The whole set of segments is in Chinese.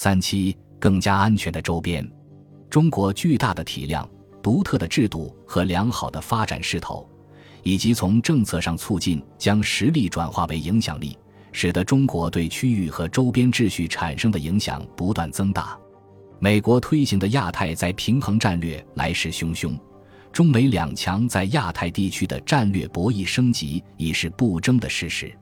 三七更加安全的周边。中国巨大的体量、独特的制度和良好的发展势头，以及从政策上促进将实力转化为影响力，使得中国对区域和周边秩序产生的影响不断增大。美国推行的亚太再平衡战略来势汹汹，中美两强在亚太地区的战略博弈升级已是不争的事实。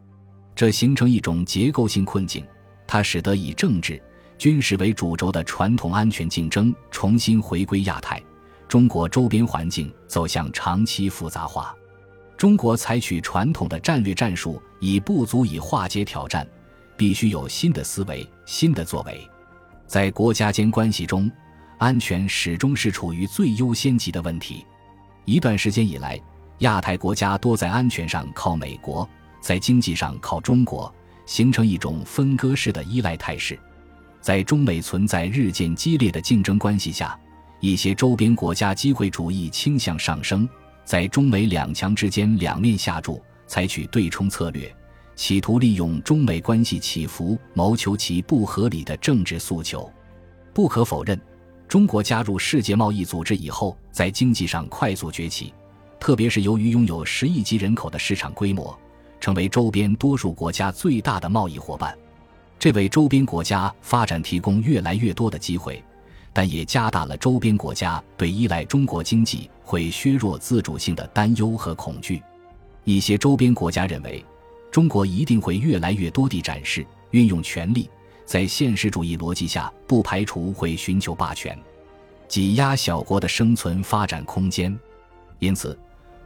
这形成一种结构性困境，它使得以政治。军事为主轴的传统安全竞争重新回归亚太，中国周边环境走向长期复杂化。中国采取传统的战略战术已不足以化解挑战，必须有新的思维、新的作为。在国家间关系中，安全始终是处于最优先级的问题。一段时间以来，亚太国家多在安全上靠美国，在经济上靠中国，形成一种分割式的依赖态势。在中美存在日渐激烈的竞争关系下，一些周边国家机会主义倾向上升，在中美两强之间两面下注，采取对冲策略，企图利用中美关系起伏，谋求其不合理的政治诉求。不可否认，中国加入世界贸易组织以后，在经济上快速崛起，特别是由于拥有十亿级人口的市场规模，成为周边多数国家最大的贸易伙伴。这为周边国家发展提供越来越多的机会，但也加大了周边国家对依赖中国经济会削弱自主性的担忧和恐惧。一些周边国家认为，中国一定会越来越多地展示、运用权力，在现实主义逻辑下，不排除会寻求霸权，挤压小国的生存发展空间。因此，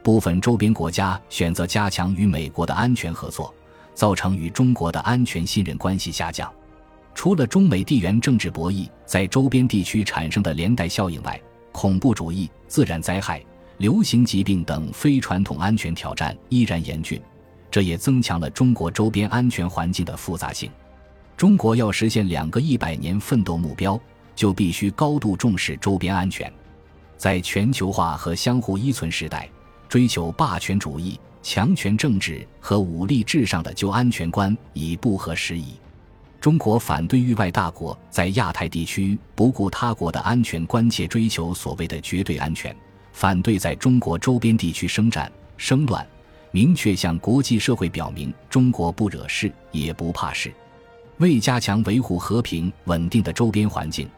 部分周边国家选择加强与美国的安全合作。造成与中国的安全信任关系下降。除了中美地缘政治博弈在周边地区产生的连带效应外，恐怖主义、自然灾害、流行疾病等非传统安全挑战依然严峻，这也增强了中国周边安全环境的复杂性。中国要实现两个一百年奋斗目标，就必须高度重视周边安全。在全球化和相互依存时代，追求霸权主义。强权政治和武力至上的旧安全观已不合时宜。中国反对域外大国在亚太地区不顾他国的安全关切，追求所谓的绝对安全，反对在中国周边地区生战生乱，明确向国际社会表明中国不惹事也不怕事。为加强维护和平稳定的周边环境，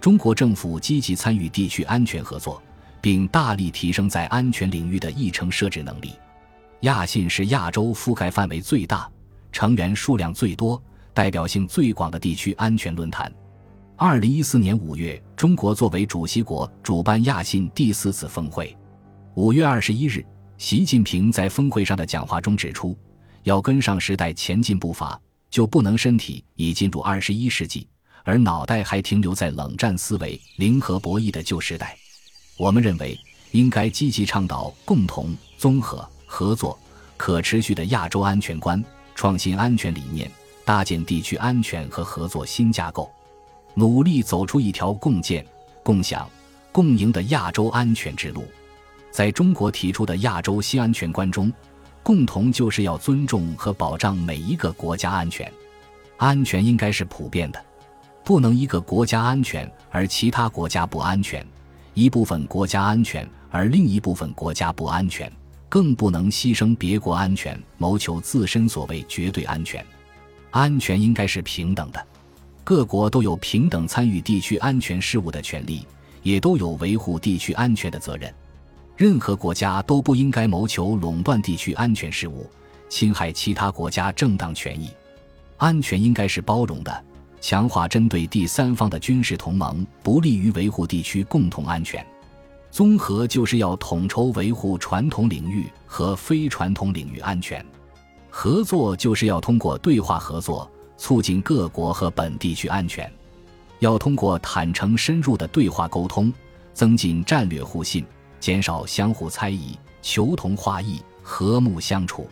中国政府积极参与地区安全合作，并大力提升在安全领域的议程设置能力。亚信是亚洲覆盖范围最大、成员数量最多、代表性最广的地区安全论坛。二零一四年五月，中国作为主席国主办亚信第四次峰会。五月二十一日，习近平在峰会上的讲话中指出，要跟上时代前进步伐，就不能身体已进入二十一世纪，而脑袋还停留在冷战思维、零和博弈的旧时代。我们认为，应该积极倡导共同、综合。合作、可持续的亚洲安全观、创新安全理念，搭建地区安全和合作新架构，努力走出一条共建、共享、共赢的亚洲安全之路。在中国提出的亚洲新安全观中，共同就是要尊重和保障每一个国家安全。安全应该是普遍的，不能一个国家安全而其他国家不安全，一部分国家安全而另一部分国家不安全。更不能牺牲别国安全，谋求自身所谓绝对安全。安全应该是平等的，各国都有平等参与地区安全事务的权利，也都有维护地区安全的责任。任何国家都不应该谋求垄断地区安全事务，侵害其他国家正当权益。安全应该是包容的，强化针对第三方的军事同盟，不利于维护地区共同安全。综合就是要统筹维护传统领域和非传统领域安全，合作就是要通过对话合作促进各国和本地区安全，要通过坦诚深入的对话沟通，增进战略互信，减少相互猜疑，求同化异，和睦相处。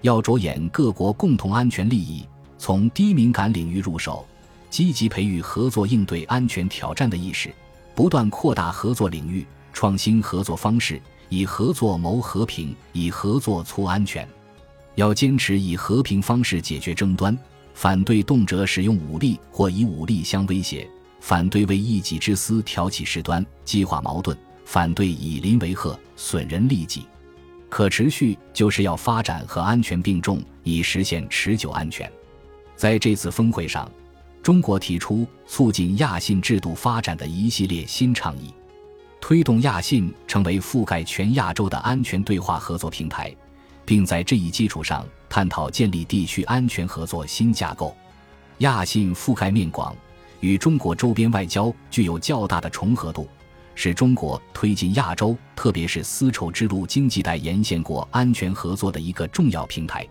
要着眼各国共同安全利益，从低敏感领域入手，积极培育合作应对安全挑战的意识，不断扩大合作领域。创新合作方式，以合作谋和平，以合作促安全。要坚持以和平方式解决争端，反对动辄使用武力或以武力相威胁，反对为一己之私挑起事端、激化矛盾，反对以邻为壑、损人利己。可持续就是要发展和安全并重，以实现持久安全。在这次峰会上，中国提出促进亚信制度发展的一系列新倡议，推动亚信成为覆盖全亚洲的安全对话合作平台。并在这一基础上探讨建立地区安全合作新架构。亚信覆盖面广，与中国周边外交具有较大的重合度，是中国推进亚洲，特别是丝绸之路经济带沿线国安全合作的一个重要平台。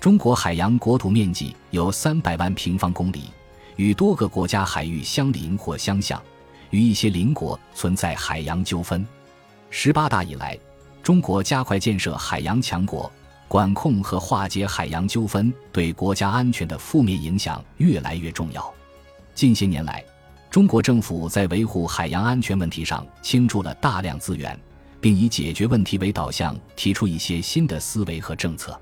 中国海洋国土面积有三百万平方公里，与多个国家海域相邻或相像，与一些邻国存在海洋纠纷。十八大以来。中国加快建设海洋强国，管控和化解海洋纠纷对国家安全的负面影响越来越重要。近些年来，中国政府在维护海洋安全问题上倾注了大量资源，并以解决问题为导向，提出一些新的思维和政策。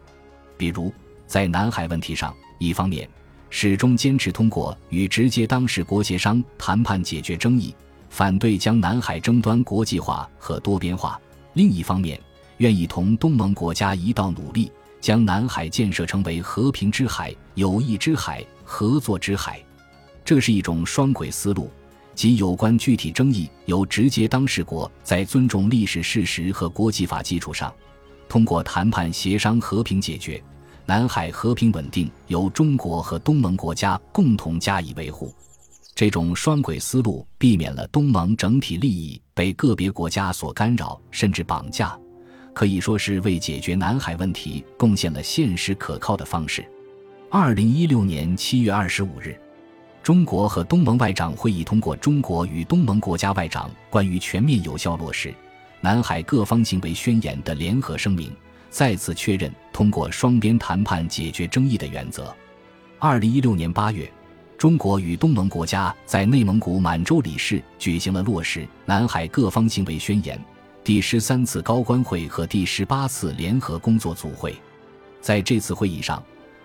比如，在南海问题上，一方面始终坚持通过与直接当事国协商谈判解决争议，反对将南海争端国际化和多边化。另一方面，愿意同东盟国家一道努力，将南海建设成为和平之海、友谊之海、合作之海。这是一种双轨思路，即有关具体争议由直接当事国在尊重历史事实和国际法基础上，通过谈判协商和平解决；南海和平稳定由中国和东盟国家共同加以维护。这种双轨思路避免了东盟整体利益被个别国家所干扰甚至绑架，可以说是为解决南海问题贡献了现实可靠的方式。二零一六年七月二十五日，中国和东盟外长会议通过《中国与东盟国家外长关于全面有效落实南海各方行为宣言》的联合声明，再次确认通过双边谈判解决争议的原则。二零一六年八月。中国与东盟国家在内蒙古满洲里市举行了落实南海各方行为宣言第十三次高官会和第十八次联合工作组会。在这次会议上，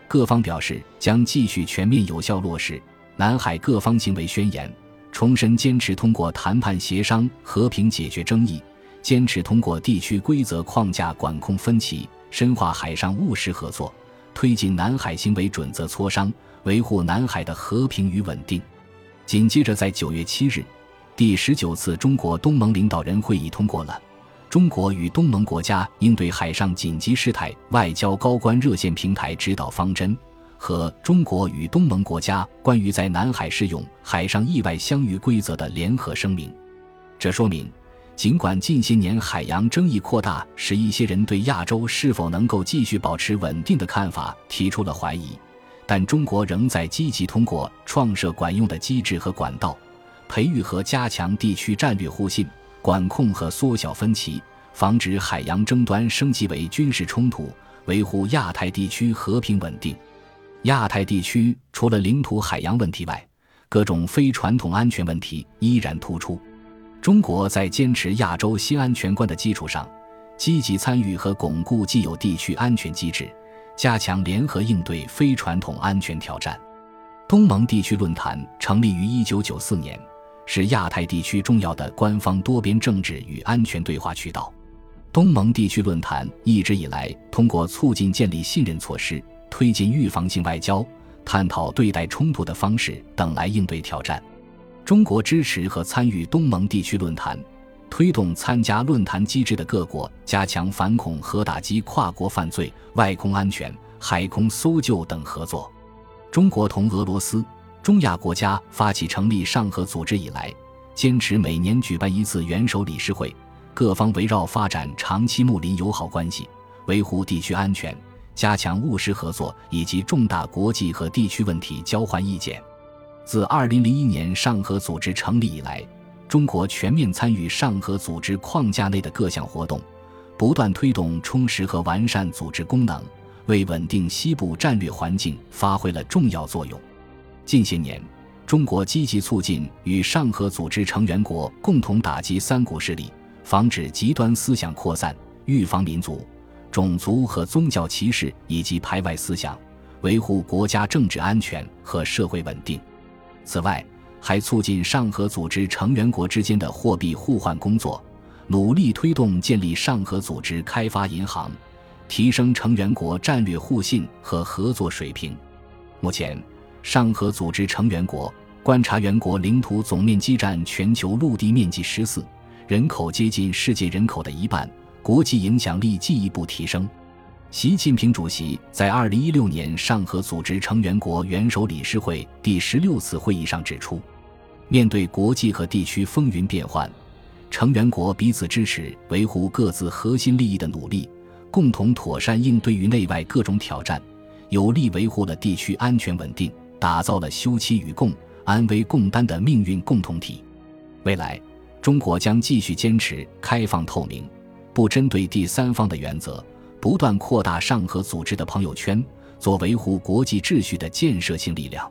各方表示将继续全面有效落实南海各方行为宣言，重申坚持通过谈判协商和平解决争议，坚持通过地区规则框架管控分歧，深化海上务实合作，推进南海行为准则磋商。维护南海的和平与稳定。紧接着，在九月七日，第十九次中国东盟领导人会议通过了《中国与东盟国家应对海上紧急事态外交高官热线平台指导方针》和《中国与东盟国家关于在南海适用海上意外相遇规则的联合声明》。这说明，尽管近些年海洋争议扩大，使一些人对亚洲是否能够继续保持稳定的看法提出了怀疑。但中国仍在积极通过创设管用的机制和管道，培育和加强地区战略互信，管控和缩小分歧，防止海洋争端升级为军事冲突，维护亚太地区和平稳定。亚太地区除了领土海洋问题外，各种非传统安全问题依然突出。中国在坚持亚洲新安全观的基础上，积极参与和巩固既有地区安全机制。加强联合应对非传统安全挑战。东盟地区论坛成立于1994年，是亚太地区重要的官方多边政治与安全对话渠道。东盟地区论坛一直以来通过促进建立信任措施、推进预防性外交、探讨对待冲突的方式等来应对挑战。中国支持和参与东盟地区论坛。推动参加论坛机制的各国加强反恐和打击跨国犯罪、外空安全、海空搜救等合作。中国同俄罗斯、中亚国家发起成立上合组织以来，坚持每年举办一次元首理事会，各方围绕发展长期睦邻友好关系、维护地区安全、加强务实合作以及重大国际和地区问题交换意见。自2001年上合组织成立以来。中国全面参与上合组织框架内的各项活动，不断推动充实和完善组织功能，为稳定西部战略环境发挥了重要作用。近些年，中国积极促进与上合组织成员国共同打击三股势力，防止极端思想扩散，预防民族、种族和宗教歧视以及排外思想，维护国家政治安全和社会稳定。此外，还促进上合组织成员国之间的货币互换工作，努力推动建立上合组织开发银行，提升成员国战略互信和合作水平。目前，上合组织成员国、观察员国领土总面积占全球陆地面积十四，人口接近世界人口的一半。国际影响力进一步提升。习近平主席在二零一六年上合组织成员国元首理事会第十六次会议上指出，面对国际和地区风云变幻，成员国彼此支持，维护各自核心利益的努力，共同妥善应对于内外各种挑战，有力维护了地区安全稳定，打造了休戚与共、安危共担的命运共同体。未来，中国将继续坚持开放透明。不针对第三方的原则，不断扩大上合组织的朋友圈，做维护国际秩序的建设性力量。